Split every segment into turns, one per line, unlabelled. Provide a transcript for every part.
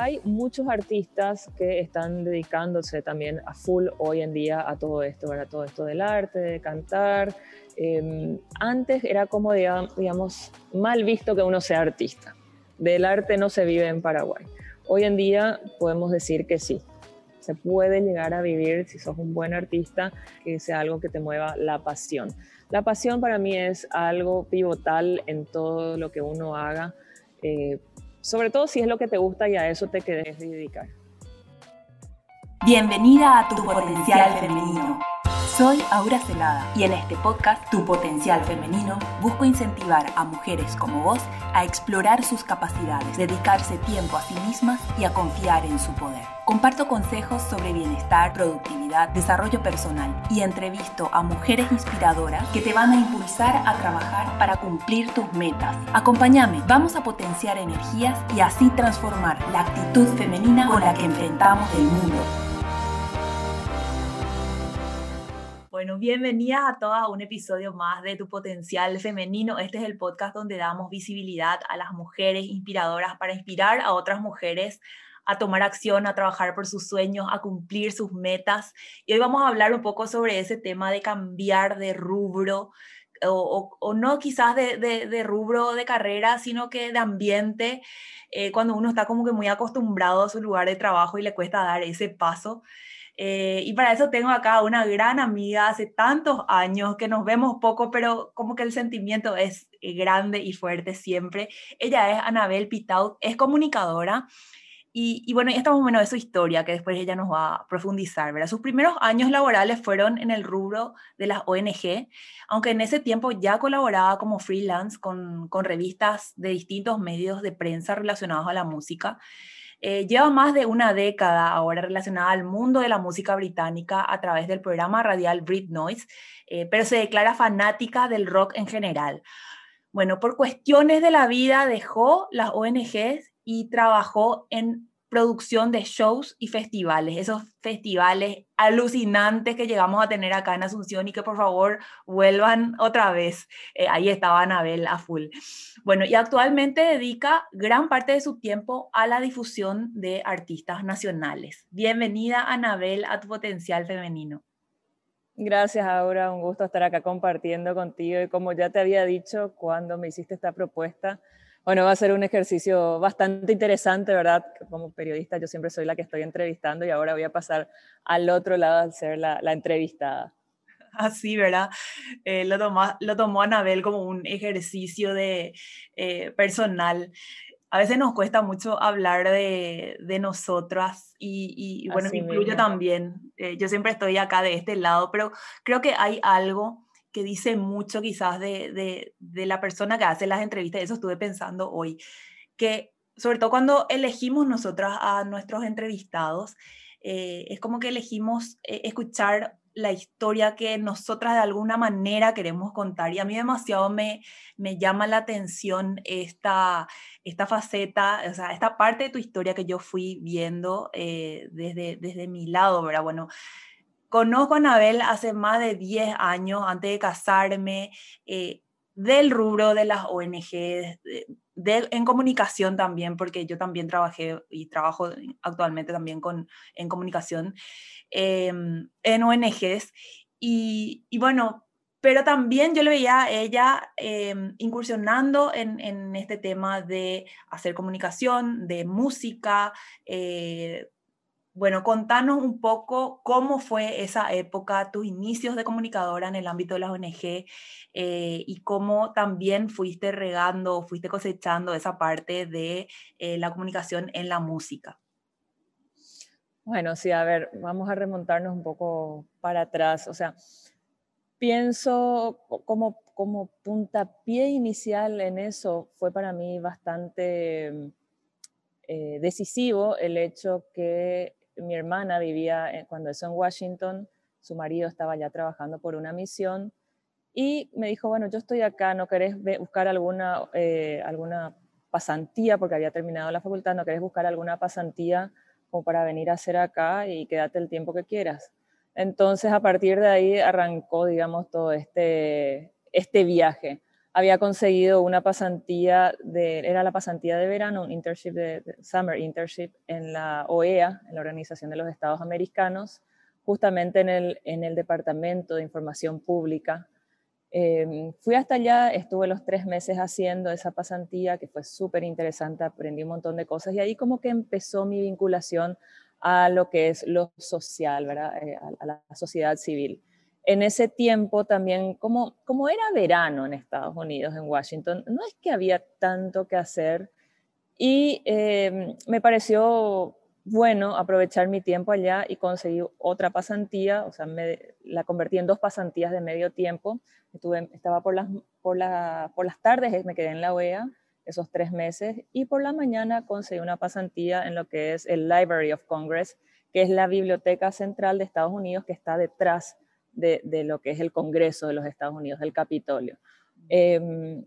Hay muchos artistas que están dedicándose también a full hoy en día a todo esto, a todo esto del arte, de cantar. Em, antes era como, digamos, mal visto que uno sea artista. Del arte no se vive en Paraguay. Hoy en día podemos decir que sí, se puede llegar a vivir si sos un buen artista, que sea algo que te mueva la pasión. La pasión para mí es algo pivotal en todo lo que uno haga, eh, sobre todo si es lo que te gusta y a eso te querés dedicar.
Bienvenida a tu potencial femenino. Soy Aura Celada y en este podcast Tu Potencial Femenino busco incentivar a mujeres como vos a explorar sus capacidades, dedicarse tiempo a sí mismas y a confiar en su poder. Comparto consejos sobre bienestar, productividad, desarrollo personal y entrevisto a mujeres inspiradoras que te van a impulsar a trabajar para cumplir tus metas. Acompáñame, vamos a potenciar energías y así transformar la actitud femenina con la que enfrentamos el mundo. Bueno, bienvenidas a todas a un episodio más de Tu Potencial Femenino. Este es el podcast donde damos visibilidad a las mujeres inspiradoras para inspirar a otras mujeres a tomar acción, a trabajar por sus sueños, a cumplir sus metas. Y hoy vamos a hablar un poco sobre ese tema de cambiar de rubro, o, no quizás de, rubro de carrera, sino que de ambiente, eh, cuando uno está como que muy acostumbrado a su lugar de trabajo y le cuesta dar ese paso. Eh, y para eso tengo acá una gran amiga hace tantos años que nos vemos poco, pero como que el sentimiento es eh, grande y fuerte siempre. Ella es Anabel Pitaut, es comunicadora. Y, y bueno, esta más o menos es su historia, que después ella nos va a profundizar. ¿verdad? Sus primeros años laborales fueron en el rubro de las ONG, aunque en ese tiempo ya colaboraba como freelance con, con revistas de distintos medios de prensa relacionados a la música. Eh, lleva más de una década ahora relacionada al mundo de la música británica a través del programa radial Brit Noise, eh, pero se declara fanática del rock en general. Bueno, por cuestiones de la vida dejó las ONGs y trabajó en producción de shows y festivales, esos festivales alucinantes que llegamos a tener acá en Asunción y que por favor vuelvan otra vez. Eh, ahí estaba Anabel a full. Bueno, y actualmente dedica gran parte de su tiempo a la difusión de artistas nacionales. Bienvenida Anabel a tu potencial femenino.
Gracias, Aura. Un gusto estar acá compartiendo contigo. Y como ya te había dicho cuando me hiciste esta propuesta, bueno, va a ser un ejercicio bastante interesante, ¿verdad? Como periodista yo siempre soy la que estoy entrevistando y ahora voy a pasar al otro lado al ser la, la entrevistada.
Así, ¿verdad? Eh, lo, tomó, lo tomó Anabel como un ejercicio de eh, personal. A veces nos cuesta mucho hablar de, de nosotras y, y bueno, me incluyo también. Eh, yo siempre estoy acá de este lado, pero creo que hay algo que dice mucho quizás de, la persona que hace las entrevistas, eso estuve pensando hoy, que sobre todo cuando elegimos nosotras a nuestros entrevistados, eh, es como que elegimos eh, escuchar la historia que nosotras de alguna manera queremos contar. Y a mí demasiado me, me llama la atención esta, esta faceta, o sea, esta parte de tu historia que yo fui viendo eh, desde, desde mi lado, ¿verdad? Bueno, Conozco a Anabel hace más de 10 años, antes de casarme, eh, del rubro de las ONG, en comunicación también, porque yo también trabajé y trabajo actualmente también con, en comunicación em, en ONGs. Y, bueno, pero también yo le veía a ella em, incursionando en, en, este tema de hacer comunicación, de música, eh, bueno, contanos un poco cómo fue esa época, tus inicios de comunicadora en el ámbito de las ONG eh, y cómo también fuiste regando, fuiste cosechando esa parte de eh, la comunicación en la música.
Bueno, sí, a ver, vamos a remontarnos un poco para atrás. O sea, pienso como, como puntapié inicial en eso fue para mí bastante eh, decisivo el hecho que mi hermana vivía, cuando eso en Washington, su marido estaba ya trabajando por una misión y me dijo, bueno, yo estoy acá, ¿no querés buscar alguna, eh, alguna pasantía? Porque había terminado la facultad, ¿no querés buscar alguna pasantía como para venir a hacer acá y quédate el tiempo que quieras? Entonces, a partir de ahí arrancó, digamos, todo este, este viaje había conseguido una pasantía, de, era la pasantía de verano, un internship de, summer internship en la OEA, en la Organización de los Estados Americanos, justamente en el, en el Departamento de Información Pública. Em, fui hasta allá, estuve los tres meses haciendo esa pasantía, que fue súper interesante, aprendí un montón de cosas y ahí como que empezó mi vinculación a lo que es lo social, ¿verdad? Eh, a, la sociedad civil en ese tiempo también, como, como era verano en Estados Unidos, en Washington, no es que había tanto que hacer y em, me pareció bueno aprovechar mi tiempo allá y conseguí otra pasantía, o sea, me, la convertí en dos pasantías de medio tiempo. Estuve, estaba por las, por, la, por las tardes, me quedé en la OEA esos tres meses y por la mañana conseguí una pasantía en lo que es el Library of Congress, que es la biblioteca central de Estados Unidos que está detrás de, lo que es el Congreso de los Estados Unidos, del Capitolio. Em,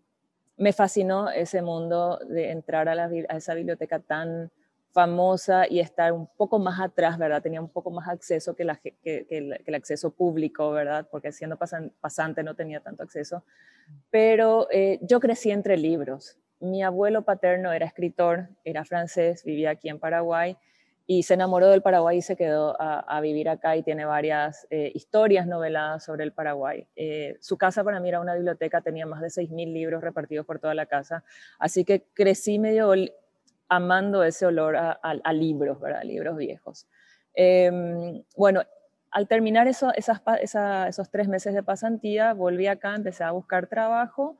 me fascinó ese mundo de entrar a, esa biblioteca tan famosa y estar un poco más atrás, ¿verdad? Tenía un poco más acceso que, el, acceso público, ¿verdad? Porque siendo pasante no tenía tanto acceso. Pero eh, yo crecí entre libros. Mi abuelo paterno era escritor, era francés, vivía aquí en Paraguay y se enamoró del Paraguay y se quedó a, vivir acá y tiene varias eh, historias noveladas sobre el Paraguay. Eh, su casa para mí era una biblioteca, tenía más de 6.000 libros repartidos por toda la casa, así que crecí medio amando ese olor a, libros, ¿verdad? libros viejos. Em, bueno, al terminar eso, esas, esos tres meses de pasantía, volví acá, empecé a buscar trabajo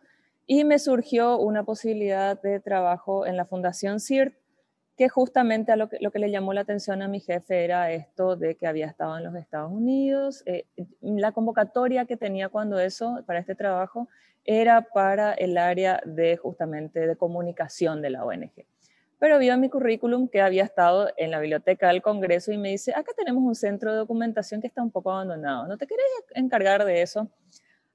y me surgió una posibilidad de trabajo en la Fundación CIRT, que justamente a lo que, lo que le llamó la atención a mi jefe era esto de que había estado en los Estados Unidos. Eh, la convocatoria que tenía cuando eso, para este trabajo, era para el área de justamente de comunicación de la ONG. Pero vio en mi currículum que había estado en la biblioteca del Congreso y me dice, acá tenemos un centro de documentación que está un poco abandonado, ¿no te querés encargar de eso?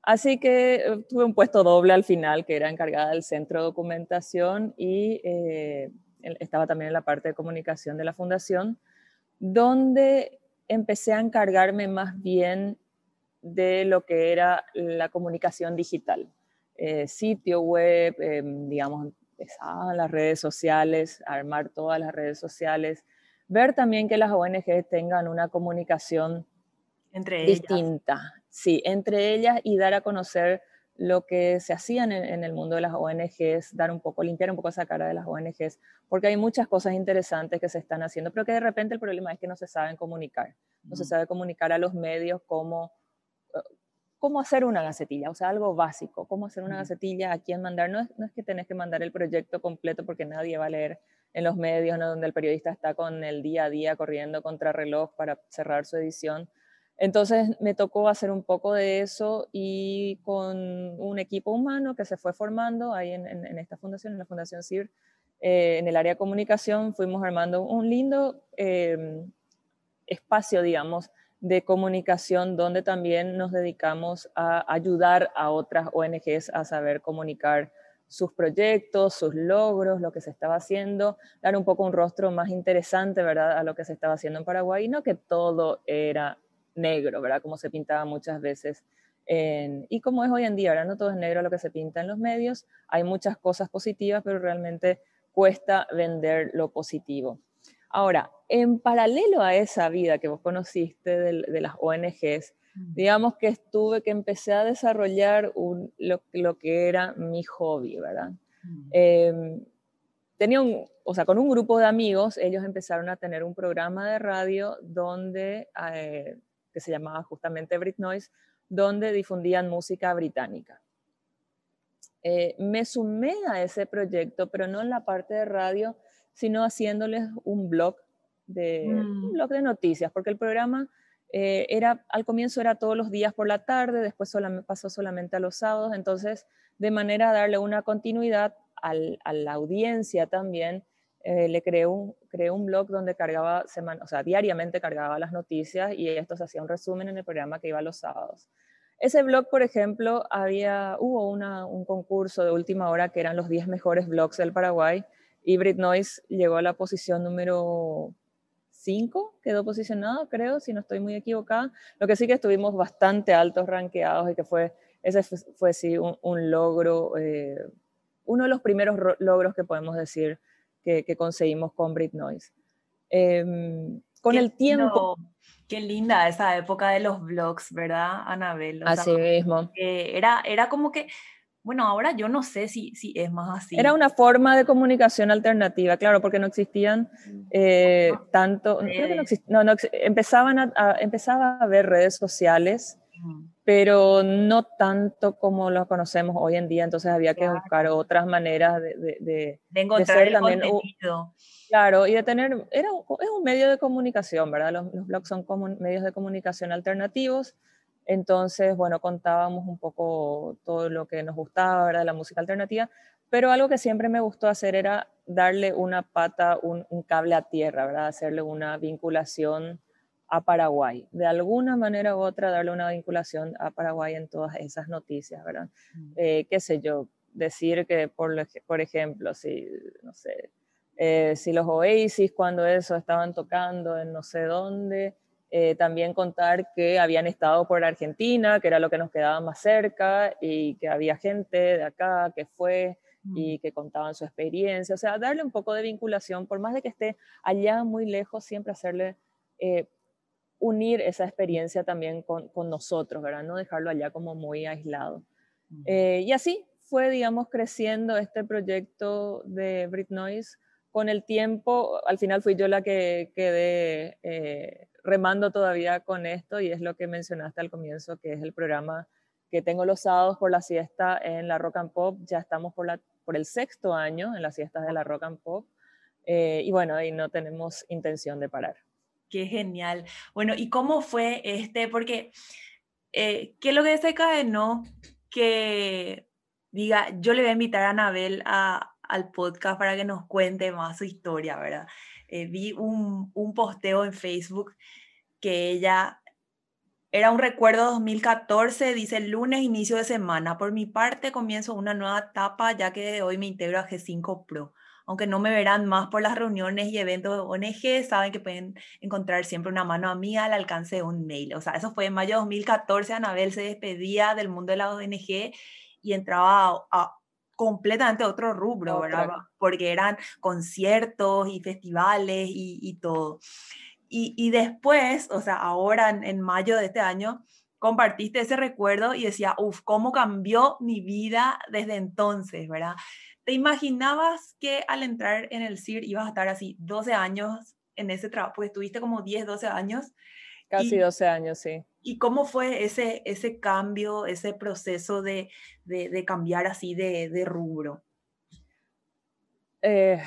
Así que eh, tuve un puesto doble al final, que era encargada del centro de documentación y eh, estaba también en la parte de comunicación de la fundación, donde empecé a encargarme más bien de lo que era la comunicación digital, eh, sitio web, eh, digamos, las redes sociales, armar todas las redes sociales, ver también que las ONG tengan una comunicación
entre
distinta, sí, entre ellas y dar a conocer lo que se hacían en, el mundo de las ONGs, dar un poco, limpiar un poco esa cara de las ONGs, porque hay muchas cosas interesantes que se están haciendo, pero que de repente el problema es que no se saben comunicar, no se sabe comunicar a los medios cómo, eh, cómo hacer una gacetilla, o sea, algo básico, cómo hacer una gacetilla, a quién mandar, no es, no es que tenés que mandar el proyecto completo porque nadie va a leer en los medios, ¿no? donde el periodista está con el día a día corriendo contra reloj para cerrar su edición, entonces me tocó hacer un poco de eso y con un equipo humano que se fue formando ahí en, esta fundación, en la Fundación CIR, eh, en el área de comunicación, fuimos armando un lindo em, espacio, digamos, de comunicación donde también nos dedicamos a ayudar a otras ONGs a saber comunicar sus proyectos, sus logros, lo que se estaba haciendo, dar un poco un rostro más interesante, ¿verdad?, a lo que se estaba haciendo en Paraguay, no que todo era negro, ¿verdad? Como se pintaba muchas veces. y como es hoy en día, ¿verdad? No todo es negro lo que se pinta en los medios. Hay muchas cosas positivas, pero realmente cuesta vender lo positivo. Ahora, en paralelo a esa vida que vos conociste de, las ONGs, digamos que estuve, que empecé a desarrollar lo, que era mi hobby, ¿verdad? Em, tenía un, o sea, con un grupo de amigos, ellos empezaron a tener un programa de radio donde eh, que se llamaba justamente Brit Noise, donde difundían música británica. Eh, me sumé a ese proyecto, pero no en la parte de radio, sino haciéndoles un blog de, un mm. blog de noticias, porque el programa eh, era, al comienzo era todos los días por la tarde, después pasó solamente a los sábados, entonces de manera a darle una continuidad a la audiencia también, eh, le creé un, creé un blog donde cargaba, semana, o sea, diariamente cargaba las noticias y esto se hacía un resumen en el programa que iba los sábados. Ese blog, por ejemplo, había, hubo una, un concurso de última hora que eran los 10 mejores blogs del Paraguay y Brit Noise llegó a la posición número 5, quedó posicionado, creo, si no estoy muy equivocada. Lo que sí que estuvimos bastante altos rankeados y que fue ese fue, sí un, logro, eh, uno de los primeros logros que podemos decir que, conseguimos con Brit Noise. Em, con el tiempo...
Qué linda esa época de los blogs, ¿verdad, Anabel?
así mismo.
era, era como que bueno, ahora yo no sé si, si es más así.
Era una forma de comunicación alternativa, claro, porque no existían eh, tanto, no, no, empezaban a, empezaba a haber redes sociales, pero no tanto como lo conocemos hoy en día, entonces había que buscar otras maneras de,
de, de, encontrar el contenido.
Claro, y de tener, era, es un medio de comunicación, ¿verdad? Los, los blogs son medios de comunicación alternativos entonces, bueno, contábamos un poco todo lo que nos gustaba, ¿verdad? La música alternativa, pero algo que siempre me gustó hacer era darle una pata, un, cable a tierra, ¿verdad? Hacerle una vinculación a Paraguay. De alguna manera u otra, darle una vinculación a Paraguay en todas esas noticias, ¿verdad? Mm. Eh, qué sé yo, decir que, por, por ejemplo, si, no sé, eh, si los Oasis cuando eso estaban tocando en no sé dónde, eh, también contar que habían estado por Argentina, que era lo que nos quedaba más cerca, y que había gente de acá que fue y mm. que contaban su experiencia. O sea, darle un poco de vinculación, por más de que esté allá muy lejos, siempre hacerle, eh, unir esa experiencia también con, con, nosotros, ¿verdad? No dejarlo allá como muy aislado. Eh, y así fue, digamos, creciendo este proyecto de Brit Noise. Con el tiempo, al final fui yo la que quedé remando todavía con esto y es lo que mencionaste al comienzo, que es el programa que tengo los sábados por la siesta en la Rock and Pop. Ya estamos por, la, por el sexto año en las siestas de la Rock and Pop. Eh, y bueno, ahí no tenemos intención de parar.
Qué genial. Bueno, ¿y cómo fue este? Porque, eh, ¿qué es lo que desencadenó que diga, yo le voy a invitar a Anabel al podcast para que nos cuente más su historia, ¿verdad? Eh, vi un, un posteo en Facebook que ella era un recuerdo 2014, dice lunes, inicio de semana. Por mi parte, comienzo una nueva etapa ya que hoy me integro a G5 Pro. Aunque no me verán más por las reuniones y eventos de ONG, saben que pueden encontrar siempre una mano amiga al alcance de un mail. O sea, eso fue en mayo de 2014, Anabel se despedía del mundo de la ONG y entraba a, completamente otro rubro, ¿verdad? Porque eran conciertos y festivales y, todo. Y, después, o sea, ahora en, mayo de este año, compartiste ese recuerdo y decía, uff, ¿cómo cambió mi vida desde entonces, verdad? ¿Te imaginabas que al entrar en el CIR ibas a estar así 12 años en ese trabajo? Porque estuviste como 10, 12 años.
Casi 12 años, sí.
¿Y cómo fue ese, ese cambio, ese proceso de, de, cambiar así de, de rubro?
Eh,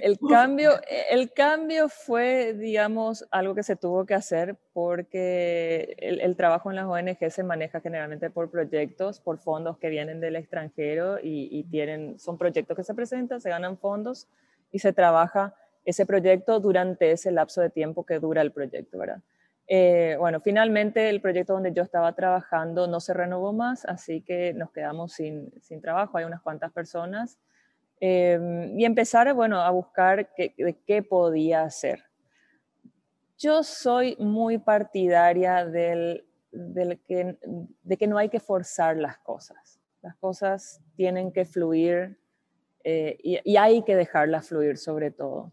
el, cambio, el cambio fue, digamos, algo que se tuvo que hacer porque el, trabajo en las ONG se maneja generalmente por proyectos, por fondos que vienen del extranjero y, y tienen, son proyectos que se presentan, se ganan fondos y se trabaja ese proyecto durante ese lapso de tiempo que dura el proyecto, ¿verdad? Eh, bueno, finalmente el proyecto donde yo estaba trabajando no se renovó más, así que nos quedamos sin, sin trabajo, hay unas cuantas personas. Eh, y empezar, bueno, a buscar qué, qué podía hacer. Yo soy muy partidaria del, del que, de que no hay que forzar las cosas. Las cosas tienen que fluir eh, y, hay que dejarlas fluir sobre todo.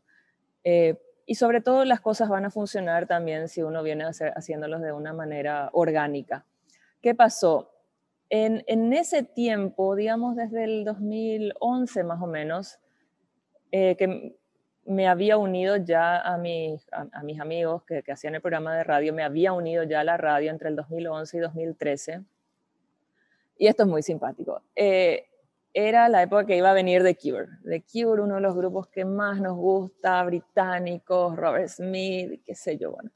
Y sobre todo las cosas van a funcionar también si uno viene a hacer, haciéndolos de una manera orgánica. ¿Qué pasó? En, ese tiempo, digamos desde el 2011 más o menos, eh, que me había unido ya a, mis, amigos que, que, hacían el programa de radio, me había unido ya a la radio entre el 2011 y 2013. Y esto es muy simpático. Eh, era la época que iba a venir The Cure. The Cure, uno de los grupos que más nos gusta, británicos, Robert Smith, qué sé yo, bueno.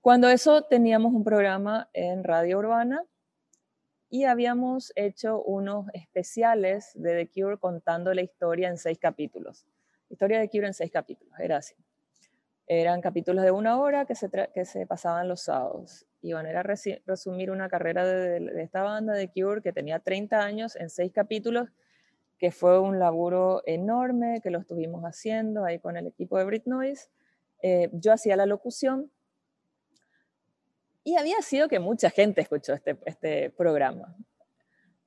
Cuando eso teníamos un programa en Radio Urbana y habíamos hecho unos especiales de The Cure contando la historia en seis capítulos. Historia de The Cure en seis capítulos, era así. Eran capítulos de una hora que se, pasaban los sábados. Y bueno, era resumir una carrera de, de esta banda de Cure que tenía 30 años en seis capítulos que fue un laburo enorme, que lo estuvimos haciendo ahí con el equipo de Brit Noise. Eh, yo hacía la locución Y había sido que mucha gente escuchó este, este programa.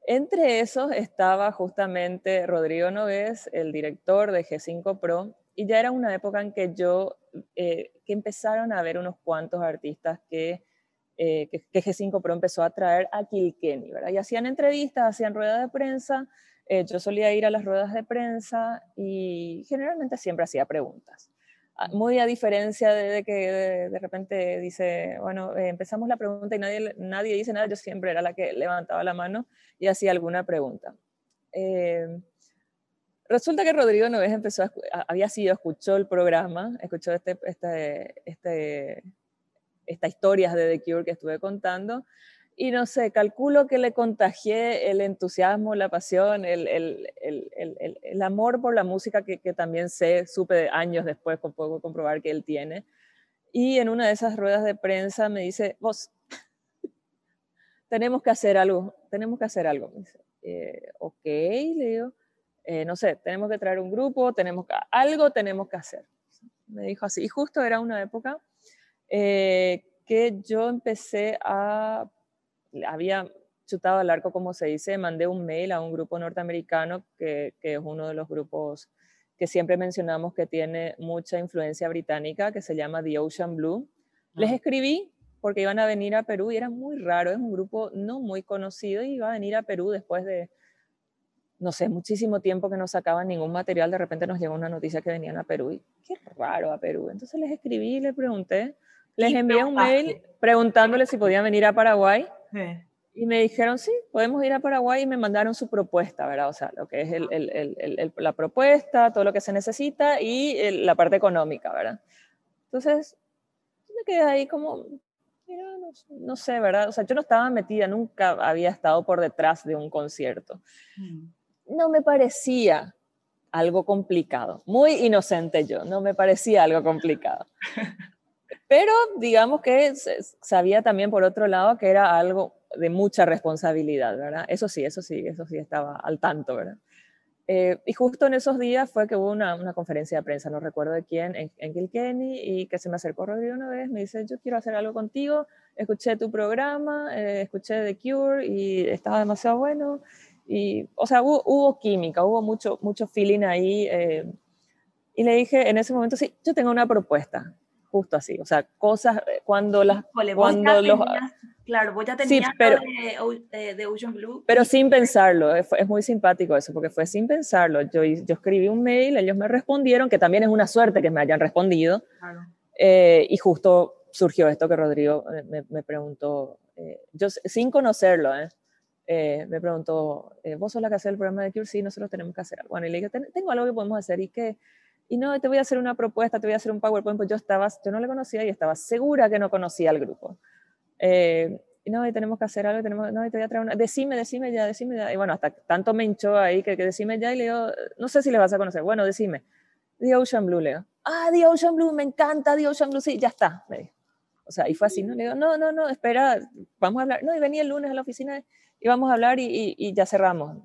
Entre esos estaba justamente Rodrigo Noves, el director de G5 Pro, y ya era una época en que yo, eh, que empezaron a ver unos cuantos artistas que, eh, que, G5 Pro empezó a traer a Kilkenny, ¿verdad? Y hacían entrevistas, hacían ruedas de prensa, eh, yo solía ir a las ruedas de prensa y generalmente siempre hacía preguntas. Muy a diferencia de, que de, repente dice, bueno, eh, empezamos la pregunta y nadie, nadie dice nada, yo siempre era la que levantaba la mano y hacía alguna pregunta. Eh, resulta que Rodrigo Noves empezó había sido, escuchó el programa, escuchó este, este, este, esta historias de The Cure que estuve contando y no sé, calculo que le contagié el entusiasmo, la pasión, el, el, el, el amor por la música que, que, también sé, supe años después, puedo comprobar que él tiene. Y en una de esas ruedas de prensa me dice, vos, tenemos que hacer algo, tenemos que hacer algo. Me dice, eh, ok, le digo, eh, no sé, tenemos que traer un grupo, tenemos que, algo tenemos que hacer. Me dijo así. Y justo era una época eh, que yo empecé a había chutado al arco, como se dice, mandé un mail a un grupo norteamericano que, es uno de los grupos que siempre mencionamos que tiene mucha influencia británica, que se llama The Ocean Blue. Les ah. escribí porque iban a venir a Perú y era muy raro, es un grupo no muy conocido y iba a venir a Perú después de, no sé, muchísimo tiempo que no sacaban ningún material, de repente nos llegó una noticia que venían a Perú y qué raro a Perú. Entonces les escribí y les pregunté, les envié un mail preguntándoles si podían venir a Paraguay y me dijeron, sí, podemos ir a Paraguay y me mandaron su propuesta, ¿verdad? O sea, lo que es el, el, la propuesta, todo lo que se necesita y la parte económica, ¿verdad? Entonces, me quedé ahí como, mira, no, no, sé, ¿verdad? O sea, yo no estaba metida, nunca había estado por detrás de un concierto. Mm. No me parecía algo complicado, muy inocente yo, no me parecía algo complicado. Pero digamos que sabía también por otro lado que era algo de mucha responsabilidad, ¿verdad? Eso sí, eso sí, eso sí estaba al tanto, ¿verdad? Eh, y justo en esos días fue que hubo una, una conferencia de prensa, no recuerdo de quién, en, en, Kilkenny, y que se me acercó Rodrigo una vez, me dice, yo quiero hacer algo contigo, escuché tu programa, eh, escuché The Cure y estaba demasiado bueno. Y, o sea, hubo, hubo química, hubo mucho, mucho feeling ahí. Eh, y le dije en ese momento, sí, yo tengo una propuesta justo así, o sea, cosas eh, cuando las... cuando los,
claro, vos ya tenías pero, de, de, Ocean Blue.
Pero sin pensarlo, es, es, muy simpático eso, porque fue sin pensarlo. Yo, yo escribí un mail, ellos me respondieron, que también es una suerte que me hayan respondido, claro. eh, y justo surgió esto que Rodrigo eh, me, me preguntó, eh, yo sin conocerlo, eh, me preguntó, ¿vos sos la que hace el programa de Cure? Sí, nosotros tenemos que hacer algo. Bueno, y le dije, tengo algo que podemos hacer y que y no, te voy a hacer una propuesta, te voy a hacer un PowerPoint, pues yo estaba, yo no le conocía y estaba segura que no conocía al grupo. Eh, y no, y tenemos que hacer algo, tenemos, no, y te voy a traer una, decime, decime ya, decime ya. Y bueno, hasta tanto me hinchó ahí que, que decime ya y le digo, no sé si le vas a conocer, bueno, decime. The Ocean Blue, le digo, ah, The Ocean Blue, me encanta The Ocean Blue, sí, ya está, me. O sea, y fue así, ¿no? Le digo, no, no, no, espera, vamos a hablar. No, y venía el lunes a la oficina y vamos a hablar y, y, y ya cerramos.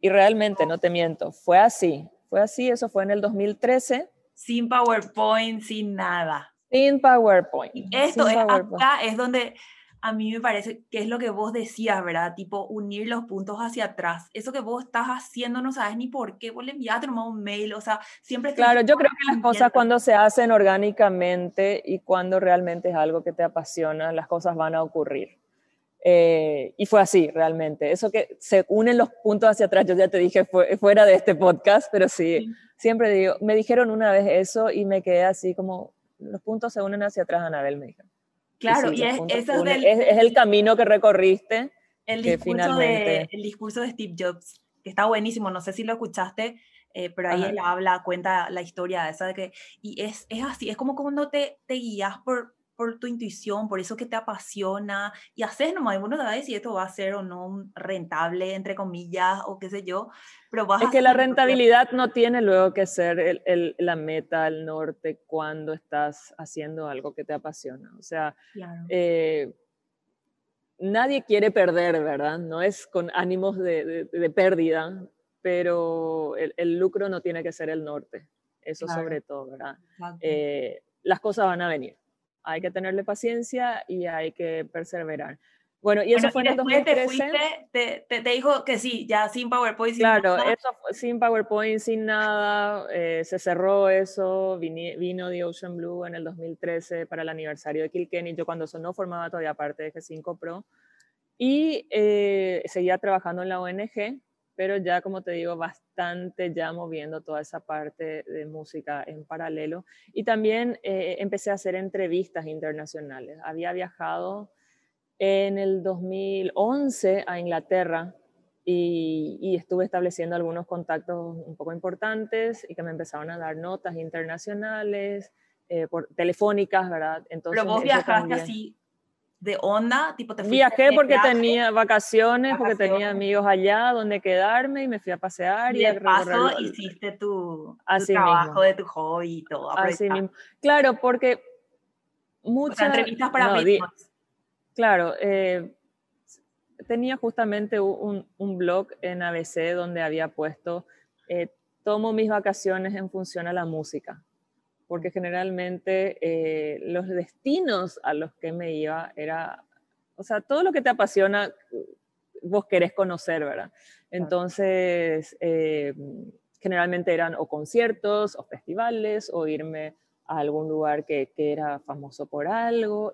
Y realmente, no te miento, fue así. Fue así, eso fue en el 2013.
Sin PowerPoint, sin nada.
Sin PowerPoint.
esto es acá es donde a mí me parece que es lo que vos decías, ¿verdad? Tipo, unir los puntos hacia atrás. Eso que vos estás haciendo no sabes ni por qué, vos le enviaste nomás un mail, o sea, siempre...
Claro, yo creo que las cosas cuando se hacen orgánicamente y cuando realmente es algo que te apasiona, las cosas van a ocurrir. Eh, y fue así, realmente. Eso que se unen los puntos hacia atrás, yo ya te dije fue, fuera de este podcast, pero sí, siempre digo, me dijeron una vez eso y me quedé así como, los puntos se unen hacia atrás, Anabel me dijo.
Claro, y, es,
es, el camino que recorriste.
El discurso, de, el discurso de Steve Jobs, que está buenísimo, no sé si lo escuchaste, eh, pero ahí él habla, cuenta la historia esa de que, y es, es así, es como cuando te, te guías por, por tu intuición, por eso que te apasiona y haces nomás, y uno a decir esto va a ser o no rentable, entre comillas, o qué sé yo, pero vas
Es que la rentabilidad no tiene luego que ser el, el, la meta al norte cuando estás haciendo algo que te apasiona. O sea, eh, nadie quiere perder, ¿verdad? No es con ánimos de, de, pérdida, pero el, el, lucro no tiene que ser el norte. Eso sobre todo, ¿verdad? Eh, las cosas van a venir hay que tenerle paciencia y hay que perseverar. Bueno, y eso fue en el 2013.
Te, te, te, dijo que sí, ya sin PowerPoint.
Sin claro, eso sin PowerPoint, sin nada. Eh, se cerró eso. vino The Ocean Blue en el 2013 para el aniversario de Kilkenny. Yo cuando eso no formaba todavía parte de G5 Pro. Y eh, seguía trabajando en la ONG, pero ya, como te digo, bastante ya moviendo toda esa parte de música en paralelo. Y también eh, empecé a hacer entrevistas internacionales. Había viajado en el 2011 a Inglaterra y, estuve estableciendo algunos contactos un poco importantes y que me empezaron a dar notas internacionales, eh, por, telefónicas, ¿verdad?
Entonces, Pero vos viajaste así de onda, tipo te
Viajé porque tenía vacaciones, porque tenía amigos allá donde quedarme y me fui a pasear.
Y, de paso hiciste tu, trabajo de tu hobby y todo.
Así mismo. Claro, porque muchas...
entrevistas para mí.
Claro, eh, tenía justamente un, blog en ABC donde había puesto, eh, tomo mis vacaciones en función a la música, porque generalmente eh, los destinos a los que me iba era, o sea, todo lo que te apasiona, vos querés conocer, ¿verdad? Entonces, generalmente eran o conciertos o festivales o irme a algún lugar que, era famoso por algo,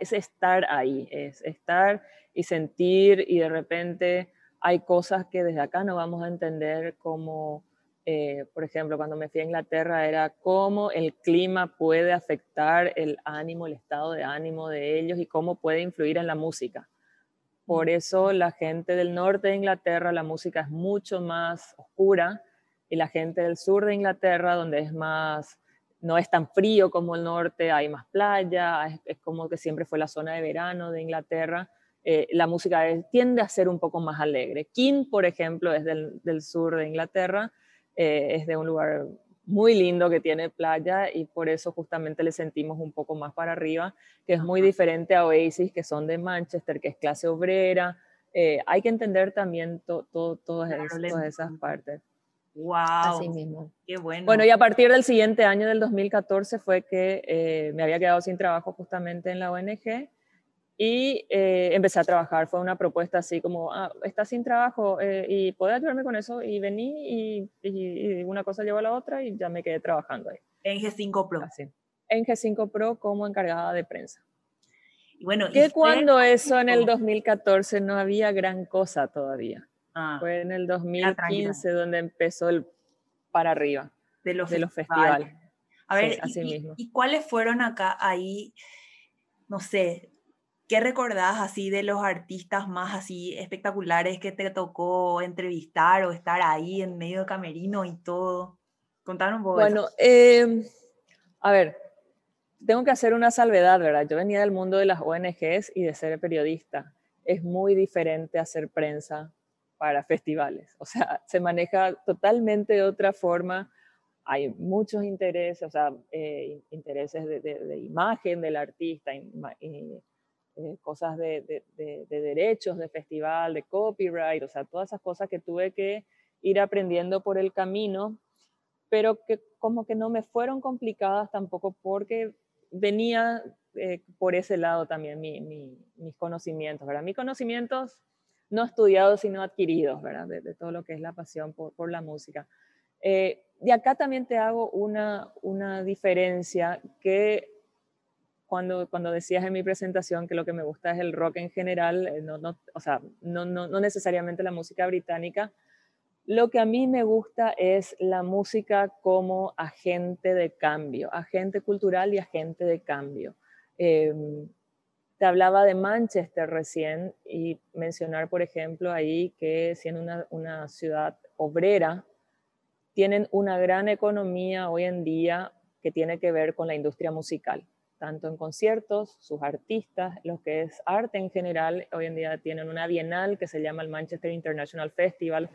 es estar ahí, es estar y sentir y de repente hay cosas que desde acá no vamos a entender como, eh, por ejemplo, cuando me fui a Inglaterra era cómo el clima puede afectar el ánimo, el estado de ánimo de ellos y cómo puede influir en la música. Por eso la gente del norte de Inglaterra, la música es mucho más oscura y la gente del sur de Inglaterra, donde es más no es tan frío como el norte, hay más playa, es, como que siempre fue la zona de verano de Inglaterra. Eh, la música tiende a ser un poco más alegre. King, por ejemplo, es del, sur de Inglaterra, eh, es de un lugar muy lindo que tiene playa y por eso justamente le sentimos un poco más para arriba, que es muy diferente a Oasis, que son de Manchester, que es clase obrera. Eh, hay que entender también todas esas partes.
Wow. Así mismo. Qué bueno.
Bueno, y a partir del siguiente año, del 2014, fue que eh, me había quedado sin trabajo justamente en la ONG y eh, empecé a trabajar. Fue una propuesta así como, ah, estás sin trabajo eh, y puedes ayudarme con eso. Y vení y, una cosa llevó a la otra y ya me quedé trabajando ahí.
En G5 Pro.
Así. En G5 Pro como encargada de prensa.
Y bueno,
que cuando eso en el 2014 no había gran cosa todavía. Ah, Fue en el 2015 donde empezó el para arriba
de los, festivales. A ver,
así
y,
mismo.
¿y cuáles fueron acá ahí, no sé, qué recordás así de los artistas más así espectaculares que te tocó entrevistar o estar ahí en medio de camerino y todo? Contanos un poco.
Bueno, em, a ver, tengo que hacer una salvedad, ¿verdad? Yo venía del mundo de las ONGs y de ser periodista. Es muy diferente hacer prensa para festivales. O sea, se maneja totalmente de otra forma. Hay muchos intereses, o sea, eh, intereses de, imagen del artista, eh, cosas de, derechos de festival, de copyright, o sea, todas esas cosas que tuve que ir aprendiendo por el camino, pero que como que no me fueron complicadas tampoco porque venía eh, por ese lado también mis conocimientos, ¿verdad? Mis conocimientos no estudiados, sino adquiridos, ¿verdad? De, todo lo que es la pasión por, la música. Eh, y acá también te hago una, una diferencia que cuando, cuando decías en mi presentación que lo que me gusta es el rock en general, eh, no, no, o sea, no, no, no necesariamente la música británica, lo que a mí me gusta es la música como agente de cambio, agente cultural y agente de cambio. Eh, te hablaba de Manchester recién y mencionar, por ejemplo, ahí que siendo una, una ciudad obrera, tienen una gran economía hoy en día que tiene que ver con la industria musical, tanto en conciertos, sus artistas, lo que es arte en general. Hoy en día tienen una bienal que se llama el Manchester International Festival,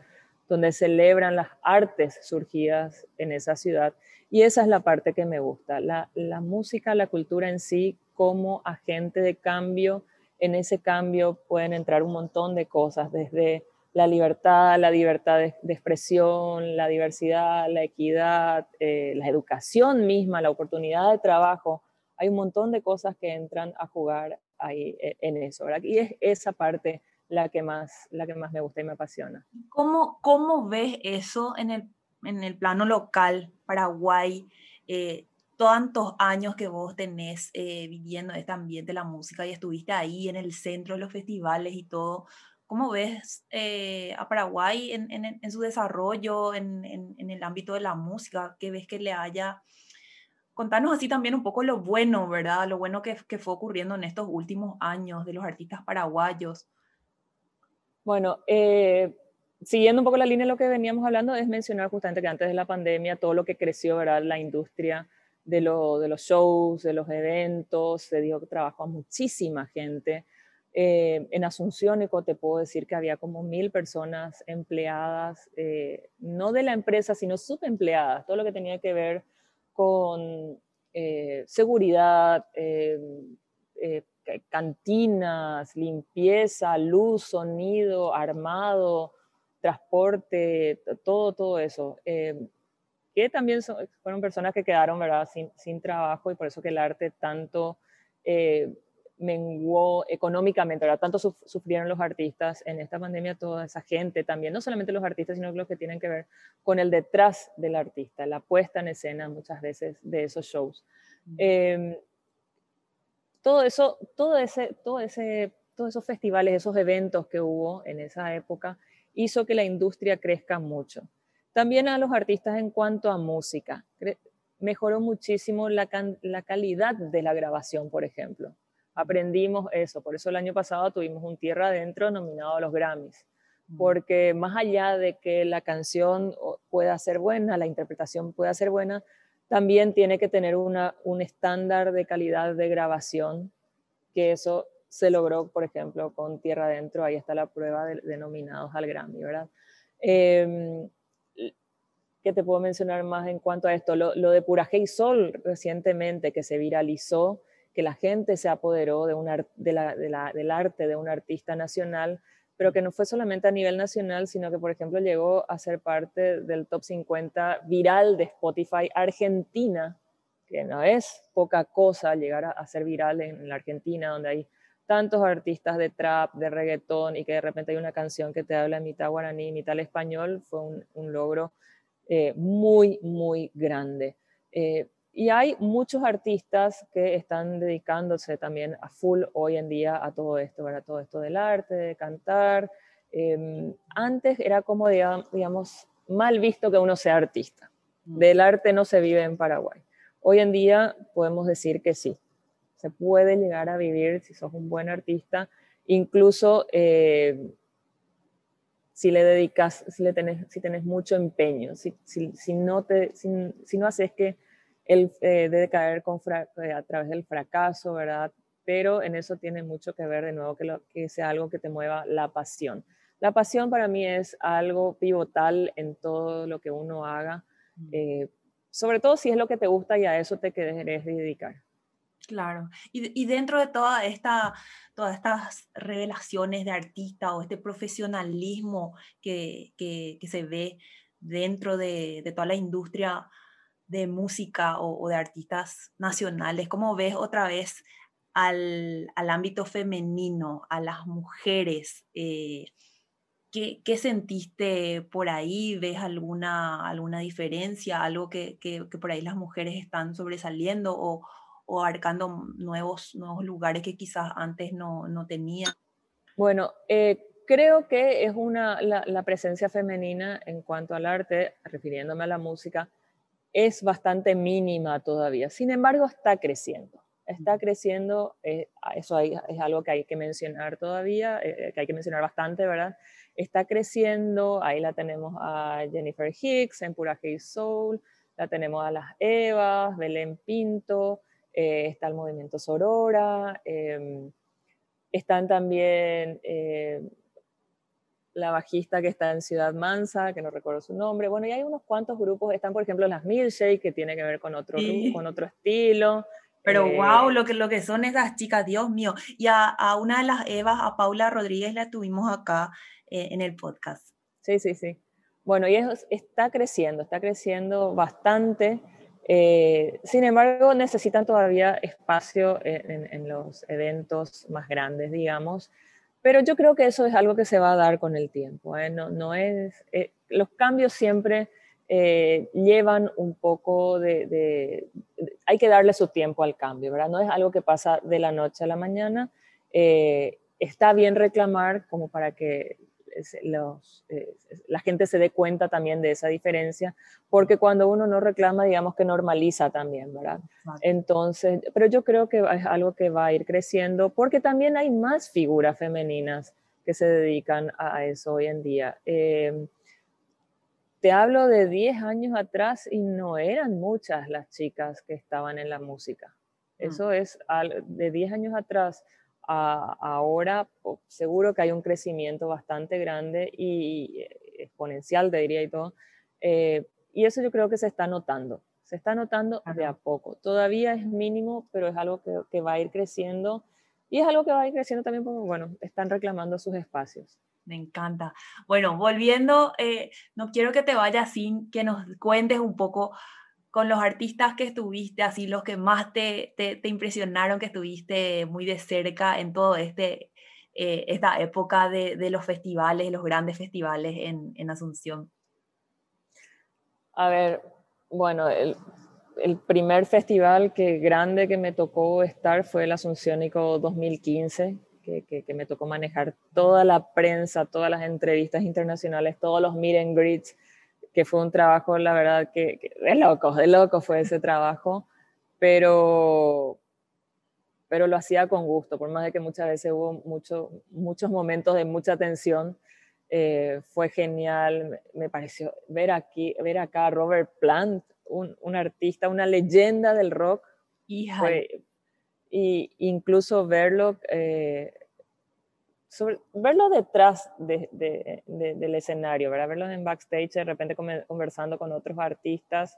donde celebran las artes surgidas en esa ciudad. Y esa es la parte que me gusta, la, música, la cultura en sí como agente de cambio. En ese cambio pueden entrar un montón de cosas, desde la libertad, la libertad de, expresión, la diversidad, la equidad, eh, la educación misma, la oportunidad de trabajo. Hay un montón de cosas que entran a jugar ahí e, en eso, ¿verdad? Y es esa parte la que más, la que más me gusta y me apasiona.
¿Cómo, cómo ves eso en el, en el plano local, Paraguay? Eh, tantos años que vos tenés eh, viviendo este ambiente de la música y estuviste ahí en el centro de los festivales y todo. ¿Cómo ves eh, a Paraguay en, su desarrollo, en, el ámbito de la música? ¿Qué ves que le haya... Contanos así también un poco lo bueno, ¿verdad? Lo bueno que, fue ocurriendo en estos últimos años de los artistas paraguayos.
Bueno, eh, siguiendo un poco la línea de lo que veníamos hablando, es mencionar justamente que antes de la pandemia todo lo que creció, ¿verdad? La industria de, de los shows, de los eventos, se dijo que trabajó a muchísima gente. Eh, en Asunción, te puedo decir que había como mil personas empleadas, eh, no de la empresa, sino subempleadas, todo lo que tenía que ver con eh, seguridad, cantinas, limpieza, luz, sonido, armado, transporte, todo, todo eso que también fueron personas que quedaron ¿verdad? Sin, sin, trabajo y por eso que el arte tanto eh, menguó económicamente, ¿verdad? tanto sufrieron los artistas en esta pandemia, toda esa gente también, no solamente los artistas, sino los que tienen que ver con el detrás del artista, la puesta en escena muchas veces de esos shows. Em, todo eso, todo ese, todo ese, todos esos festivales, esos eventos que hubo en esa época, hizo que la industria crezca mucho. También a los artistas en cuanto a música. Mejoró muchísimo la, calidad de la grabación, por ejemplo. Aprendimos eso, por eso el año pasado tuvimos un Tierra Adentro nominado a los Grammys, porque más allá de que la canción pueda ser buena, la interpretación pueda ser buena, también tiene que tener una, un estándar de calidad de grabación, que eso se logró, por ejemplo, con Tierra Adentro, ahí está la prueba de, nominados al Grammy, ¿verdad? Em, ¿Qué te puedo mencionar más en cuanto a esto? Lo, de Puraje y Sol recientemente que se viralizó, que la gente se apoderó de, del arte de un artista nacional, pero que no fue solamente a nivel nacional, sino que, por ejemplo, llegó a ser parte del top 50 viral de Spotify Argentina, que no es poca cosa llegar a, ser viral en, la Argentina, donde hay tantos artistas de trap, de reggaetón, y que de repente hay una canción que te habla mitad guaraní, mitad español, fue un logro eh, muy, muy grande. Eh, y hay muchos artistas que están dedicándose también a full hoy en día a todo esto, a todo esto del arte, de cantar. Em, antes era como, digamos, mal visto que uno sea artista. Mm. Del arte no se vive en Paraguay. Hoy en día podemos decir que sí. Se puede llegar a vivir si sos un buen artista, incluso eh, si le dedicas, si, le tenés, si tenés mucho empeño, si, si, si no, te, si, no haces que él eh, debe caer con eh, a través del fracaso, ¿verdad? Pero en eso tiene mucho que ver, de nuevo, que, lo, que sea algo que te mueva la pasión. La pasión para mí es algo pivotal en todo lo que uno haga, mm. eh, sobre todo si es lo que te gusta y a eso te querés dedicar.
Claro, y, dentro de toda esta, todas estas revelaciones de artista o este profesionalismo que, se ve dentro de, toda la industria de música o, de artistas nacionales, ¿cómo ves otra vez al, ámbito femenino, a las mujeres? Eh, ¿qué, sentiste por ahí? ¿Ves alguna, alguna diferencia, algo que, que por ahí las mujeres están sobresaliendo o o abarcando nuevos, nuevos lugares que quizás antes no, no tenía?
Bueno, eh, creo que es una, la, presencia femenina en cuanto al arte, refiriéndome a la música, es bastante mínima todavía. Sin embargo, está creciendo. Está creciendo, eh, eso es algo que hay que mencionar todavía, eh, que hay que mencionar bastante, ¿verdad? Está creciendo, ahí la tenemos a Jennifer Hicks en Pura Hey Soul, la tenemos a las Evas, Belén Pinto, eh, está el movimiento Sorora, em, están también la bajista que está en Ciudad Mansa, que no recuerdo su nombre, bueno, y hay unos cuantos grupos, están por ejemplo las Milkshake, que tiene que ver con otro, con otro estilo.
Pero wow, eh, lo que, lo que son esas chicas, Dios mío. Y a, a una de las Evas, a Paula Rodríguez, la tuvimos acá en el podcast.
Sí, sí, sí. Bueno, y eso está creciendo, está creciendo bastante. Eh, sin embargo, necesitan todavía espacio en, los eventos más grandes, digamos, pero yo creo que eso es algo que se va a dar con el tiempo. ¿eh? No, es, eh, los cambios siempre llevan un poco de, Hay que darle su tiempo al cambio, ¿verdad? No es algo que pasa de la noche a la mañana. está bien reclamar como para que los, eh, la gente se dé cuenta también de esa diferencia, porque cuando uno no reclama, digamos que normaliza también, ¿verdad? Entonces, pero yo creo que es algo que va a ir creciendo, porque también hay más figuras femeninas que se dedican a eso hoy en día. Em, te hablo de 10 años atrás y no eran muchas las chicas que estaban en la música. Mm. Eso es de 10 años atrás ahora seguro que hay un crecimiento bastante grande y eh, exponencial, te diría y todo. Eh, y eso yo creo que se está notando. Se está notando de a poco. Todavía es mínimo, pero es algo que, va a ir creciendo. Y es algo que va a ir creciendo también porque, bueno, están reclamando sus espacios.
Me encanta. Bueno, volviendo, eh, no quiero que te vayas sin que nos cuentes un poco con los artistas que estuviste, así los que más te, te, impresionaron, que estuviste muy de cerca en todo este, eh, esta época de, de, los festivales, los grandes festivales en, en, Asunción?
A ver, bueno, el, el, primer festival que grande que me tocó estar fue el Asunciónico 2015, que, que, que, me tocó manejar toda la prensa, todas las entrevistas internacionales, todos los meet and greets que fue un trabajo, la verdad, que, que de loco, de loco fue ese trabajo, pero, pero lo hacía con gusto, por más de que muchas veces hubo mucho, muchos momentos de mucha tensión. Eh, fue genial, me pareció ver aquí, ver acá a Robert Plant, un, un artista, una leyenda del rock.
Hija.
y incluso verlo eh, verlo detrás del escenario, ¿verdad? verlo en backstage, de repente conversando con otros artistas.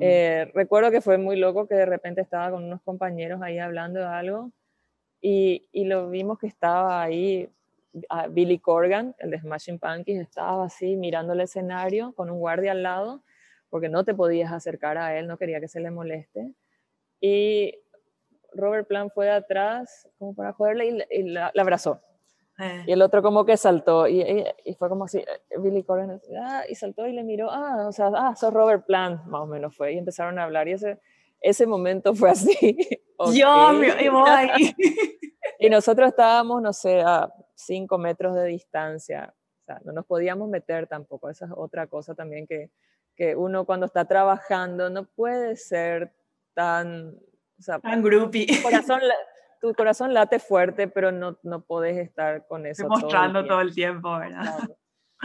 Eh, recuerdo que fue muy loco que de repente estaba con unos compañeros ahí hablando de algo y, lo vimos que estaba ahí Billy Corgan, el de Smashing Pumpkins, estaba así mirando el escenario con un guardia al lado porque no te podías acercar a él, no quería que se le moleste. Y Robert Plant fue de atrás como para joderle y, la abrazó eh. Y el otro como que saltó y, y, fue como así, eh, Billy Corgan, ah, y saltó y le miró, ah, o sea, ah, sos Robert Plant, más o menos fue, y empezaron a hablar y ese, ese momento fue así.
Yo me voy.
y nosotros estábamos, no sé, a cinco metros de distancia, o sea, no nos podíamos meter tampoco, esa es otra cosa también que, que uno cuando está trabajando no puede ser tan... O sea,
tan groupie.
Corazón, tu corazón late fuerte, pero no, no podés estar con eso.
Mostrando todo el tiempo, ¿verdad?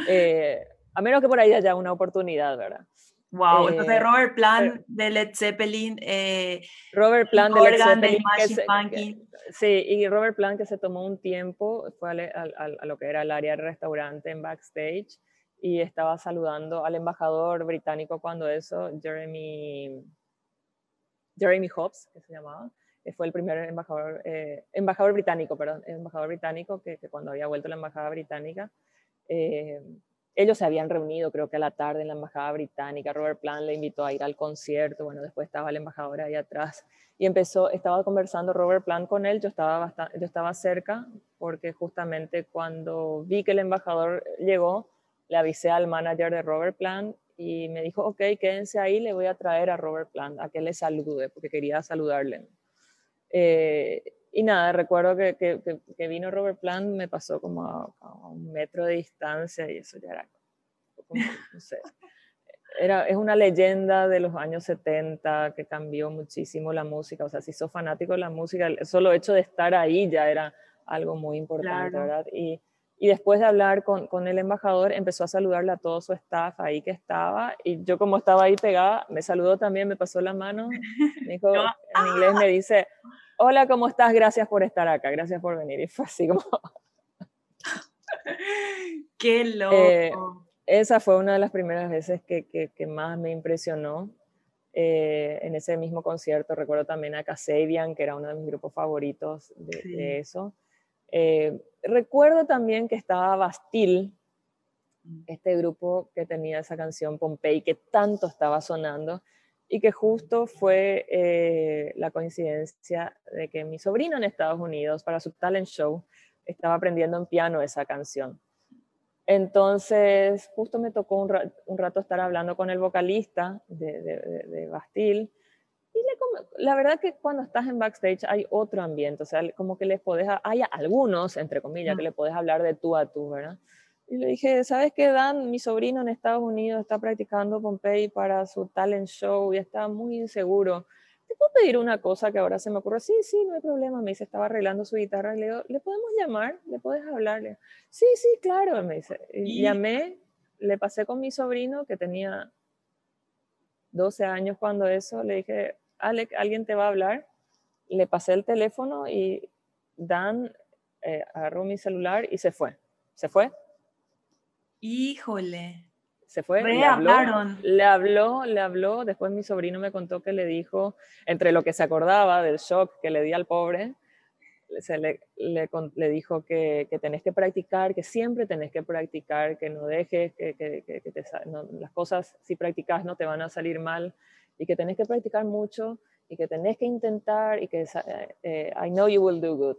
Eh, a menos que por ahí haya una oportunidad, ¿verdad?
Wow, entonces eh, Robert Plant de Led Zeppelin. Eh,
Robert Plant de Led Zeppelin. sí, y Robert Plant que se tomó un tiempo, fue a, a, lo que era el área del restaurante en backstage y estaba saludando al embajador británico cuando eso, Jeremy, Jeremy Hobbs, que se llamaba fue el primer embajador, eh, embajador británico, perdón, embajador británico que, cuando había vuelto la embajada británica, eh, ellos se habían reunido creo que a la tarde en la embajada británica, Robert Plant le invitó a ir al concierto, bueno, después estaba el embajador ahí atrás. Y empezó, estaba conversando Robert Plant con él, yo estaba, yo estaba cerca porque justamente cuando vi que el embajador llegó, le avisé al manager de Robert Plant y me dijo, ok, quédense ahí, le voy a traer a Robert Plant a que le salude, porque quería saludarle. Eh, y nada, recuerdo que, que, vino Robert Plant, me pasó como a, un metro de distancia y eso ya era como, no sé. Era, es una leyenda de los años 70 que cambió muchísimo la música. O sea, si sos fanático de la música, el solo hecho de estar ahí ya era algo muy importante, ¿verdad? Y, y después de hablar con, con, el embajador, empezó a saludarle a todo su staff ahí que estaba. Y yo como estaba ahí pegada, me saludó también, me pasó la mano. Me dijo, en inglés me dice, hola, ¿cómo estás? Gracias por estar acá, gracias por venir. Y fue así como...
¡Qué eh,
loco! esa fue una de las primeras veces que, que, más me impresionó. Eh, en ese mismo concierto recuerdo también a Kasabian, que era uno de mis grupos favoritos de, eso. Eh, recuerdo también que estaba Bastille, mm. este grupo que tenía esa canción Pompey que tanto estaba sonando y que justo fue eh, la coincidencia de que mi sobrino en Estados Unidos, para su talent show, estaba aprendiendo en piano esa canción. Entonces, justo me tocó un, rato estar hablando con el vocalista de, de, Bastille. Y la verdad que cuando estás en backstage hay otro ambiente, o sea, como que les podés, hay algunos, entre comillas, que le podés hablar de tú a tú, ¿verdad? Y le dije, ¿sabes qué, Dan? Mi sobrino en Estados Unidos está practicando Pompey para su talent show y está muy inseguro. ¿Te puedo pedir una cosa que ahora se me ocurre? Sí, sí, no hay problema. Me dice, estaba arreglando su guitarra. Y le digo, ¿le podemos llamar? ¿Le puedes hablarle? Sí, sí, claro, me dice. Y llamé, le pasé con mi sobrino que tenía 12 años cuando eso. Le dije, Alec, ¿alguien te va a hablar? Le pasé el teléfono y Dan eh, agarró mi celular y se fue. Se fue
Híjole.
Se fue. Le habló, le habló, le habló. Después mi sobrino me contó que le dijo, entre lo que se acordaba del shock que le di al pobre, se le, le, dijo que, que, tenés que practicar, que siempre tenés que practicar, que no dejes, que, que las cosas, si practicas, no te van a salir mal, y que tenés que practicar mucho, y que tenés que intentar, y que eh, I know you will do good,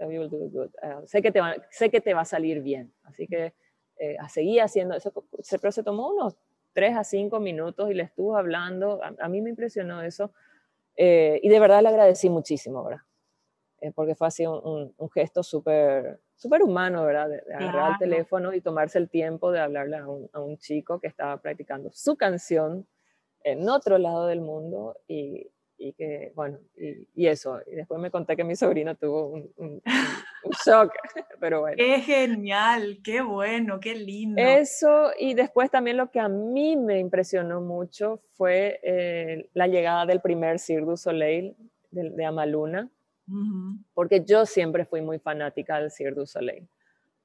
you will do good. Uh, sé, que te va, sé que te va a salir bien, así que eh, seguía haciendo eso, pero se tomó unos 3 a 5 minutos y le estuvo hablando, a, mí me impresionó eso, eh, y de verdad le agradecí muchísimo, ¿verdad? Eh, porque fue así un, gesto súper super humano, ¿verdad? De, agarrar el teléfono y tomarse el tiempo de hablarle a un, a un, chico que estaba practicando su canción en otro lado del mundo y, y que, bueno, y, eso. Y después me conté que mi sobrino tuvo un, un, shock, pero bueno.
Qué genial, qué bueno, qué lindo.
Eso, y después también lo que a mí me impresionó mucho fue eh, la llegada del primer Cirque du Soleil de, de Amaluna, porque yo siempre fui muy fanática del Cirque du Soleil.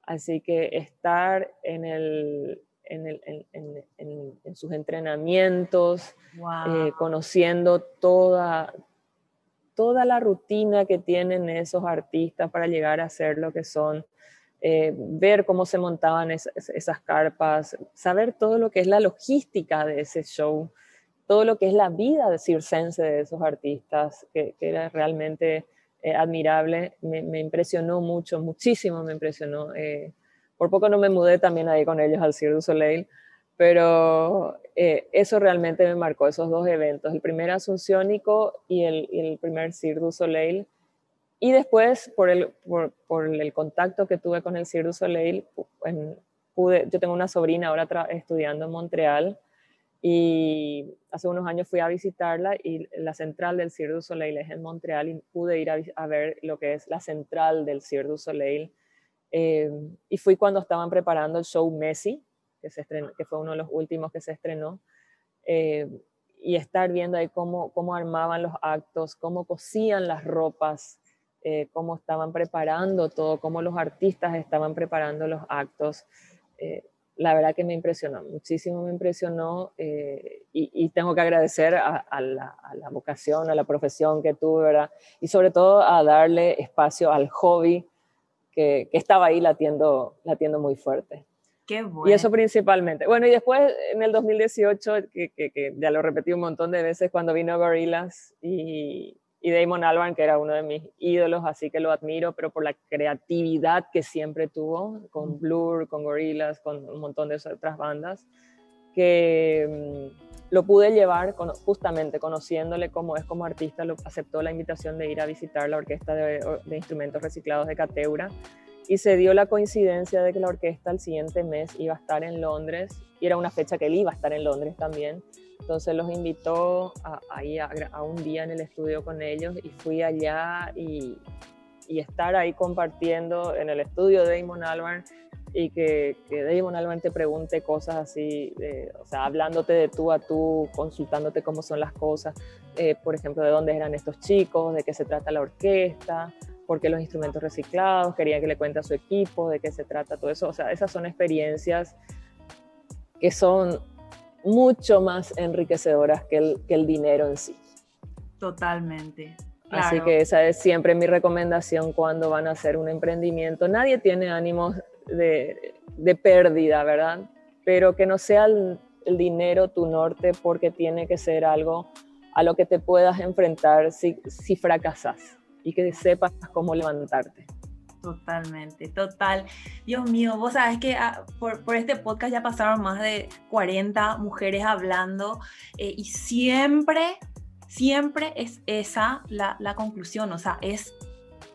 Así que estar en el, en, sus entrenamientos, eh, conociendo toda, toda la rutina que tienen esos artistas para llegar a ser lo que son, eh, ver cómo se montaban esas carpas, saber todo lo que es la logística de ese show, todo lo que es la vida de circense de esos artistas, que, era realmente eh, admirable, me, impresionó mucho, muchísimo me impresionó. Por poco no me mudé también ahí con ellos al Cirque du Soleil, pero eh, eso realmente me marcó, esos dos eventos, el primer Asunciónico y el, el primer Cirque du Soleil. Y después, por el, por, por el contacto que tuve con el Cirque du Soleil, pude, yo tengo una sobrina ahora estudiando en Montreal y hace unos años fui a visitarla y la central del Cirque du Soleil es en Montreal y pude ir a, a ver lo que es la central del Cirque du Soleil eh, y fui cuando estaban preparando el show Messi, que, se que fue uno de los últimos que se estrenó, eh, y estar viendo ahí cómo, cómo armaban los actos, cómo cosían las ropas, eh, cómo estaban preparando todo, cómo los artistas estaban preparando los actos. la verdad que me impresionó, muchísimo me impresionó y, tengo que agradecer a, la, a, la, vocación, a la profesión que tuve, ¿verdad? Y sobre todo a darle espacio al hobby que, estaba ahí latiendo, latiendo muy fuerte.
Qué bueno.
Y eso principalmente. Bueno, y después en el 2018, que, que, ya lo repetí un montón de veces, cuando vino Gorillaz y, y Damon Albarn, que era uno de mis ídolos, así que lo admiro, pero por la creatividad que siempre tuvo con Blur, con Gorillaz, con un montón de otras bandas, que mm, lo pude llevar justamente conociéndole cómo es como artista, aceptó la invitación de ir a visitar la orquesta de, instrumentos reciclados de Cateura y se dio la coincidencia de que la orquesta el siguiente mes iba a estar en Londres y era una fecha que él iba a estar en Londres también. Entonces los invitó a, a, un día en el estudio con ellos y fui allá y, y estar ahí compartiendo en el estudio de Damon Albarn y que, que Damon Albarn te pregunte cosas así, o sea, hablándote de tú a tú, consultándote cómo son las cosas, eh, por ejemplo, de dónde eran estos chicos, de qué se trata la orquesta, por qué los instrumentos reciclados, quería que le cuente a su equipo de qué se trata todo eso, o sea, esas son experiencias que son mucho más enriquecedoras que el, que el dinero en sí.
Totalmente.
Así que esa es siempre mi recomendación cuando van a hacer un emprendimiento. Nadie tiene ánimos de, pérdida, ¿verdad? Pero que no sea el dinero tu norte porque tiene que ser algo a lo que te puedas enfrentar si, si fracasas y que sepas cómo levantarte.
Totalmente, total. Dios mío, vos sabes que ah, por, por, este podcast ya pasaron más de 40 mujeres hablando eh, y siempre, siempre es esa la, la conclusión, o sea, es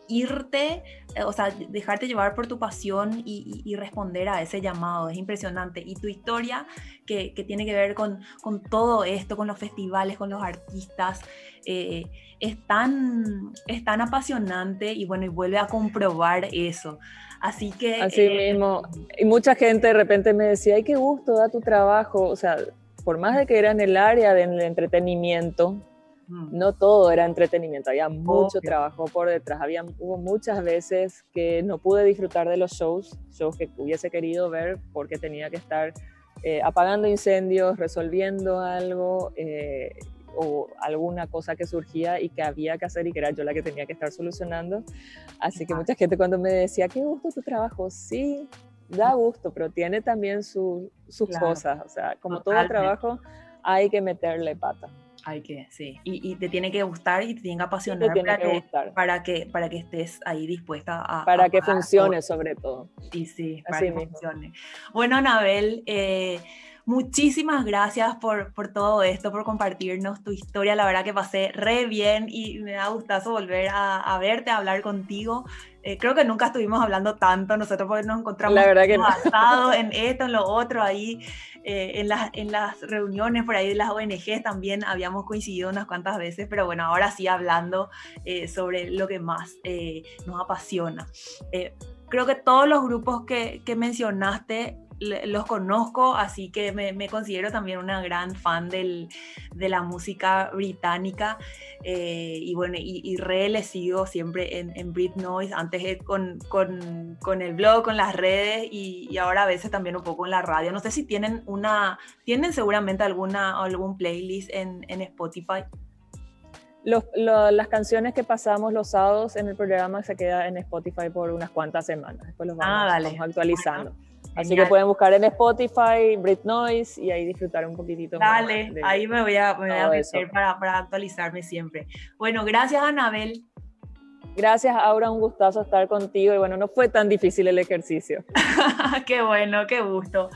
irte, o sea, dejarte llevar por tu pasión y, responder a ese llamado. Es impresionante. Y tu historia, que, tiene que ver con, con, todo esto, con los festivales, con los artistas, eh, es, tan, es tan apasionante y bueno, y vuelve a comprobar eso. Así que...
Así eh, mismo. Y mucha gente de repente me decía, ay, qué gusto da tu trabajo. O sea, por más de que era en el área del entretenimiento, no todo era entretenimiento, había mucho trabajo por detrás, había, hubo muchas veces que no pude disfrutar de los shows, shows que hubiese querido ver porque tenía que estar eh, apagando incendios, resolviendo algo eh, o alguna cosa que surgía y que había que hacer y que era yo la que tenía que estar solucionando. Así que mucha gente cuando me decía, qué gusto tu trabajo, sí, da gusto, pero tiene también sus cosas, o sea, como todo trabajo hay que meterle pata.
Hay que, sí. Y, te tiene que gustar y te tiene que apasionar para, que, para, que, para que estés ahí dispuesta a...
Para que funcione sobre todo.
Sí, sí, para que funcione. Bueno, Anabel, eh, muchísimas gracias por, por todo esto, por compartirnos tu historia. La verdad que pasé re bien y me da gustazo volver a, a verte, a hablar contigo. Eh, creo que nunca estuvimos hablando tanto nosotros porque nos encontramos
la verdad que
en esto, en lo otro, ahí eh, en, las, en las reuniones por ahí de las ONG también habíamos coincidido unas cuantas veces, pero bueno, ahora sí hablando eh, sobre lo que más nos apasiona. creo que todos los grupos que, que mencionaste los conozco, así que me, considero también una gran fan del, de la música británica. Eh, y bueno, y, re le sigo siempre en, en Brit Noise, antes con, con, con, el blog, con las redes y, ahora a veces también un poco en la radio. No sé si tienen una, tienen seguramente alguna, algún playlist en, en Spotify.
las canciones que pasamos los sábados en el programa se queda en Spotify por unas cuantas semanas. Después los vamos, ah, vamos actualizando. Así que pueden buscar en Spotify, Brit Noise y ahí disfrutar un poquitito
Dale, ahí me voy a, me voy a meter para, para, actualizarme siempre. Bueno, gracias Anabel.
Gracias Aura, un gustazo estar contigo y bueno, no fue tan difícil el ejercicio.
qué bueno, qué gusto.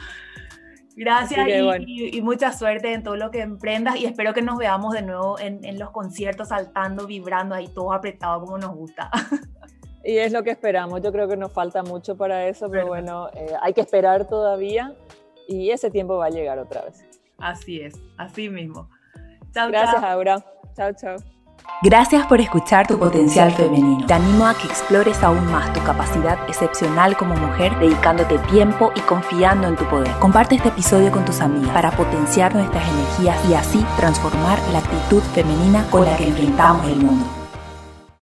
Gracias y, y, mucha suerte en todo lo que emprendas y espero que nos veamos de nuevo en, en los conciertos saltando, vibrando ahí todo apretado como nos gusta.
Y es lo que esperamos. Yo creo que nos falta mucho para eso, pero bueno, eh, hay que esperar todavía y ese tiempo va a llegar otra vez.
Así es, así mismo.
Chao, Gracias, Aura. Chao, chao.
Gracias por escuchar tu potencial femenino. Te animo a que explores aún más tu capacidad excepcional como mujer, dedicándote tiempo y confiando en tu poder. Comparte este episodio con tus amigas para potenciar nuestras energías y así transformar la actitud femenina con la que enfrentamos el mundo.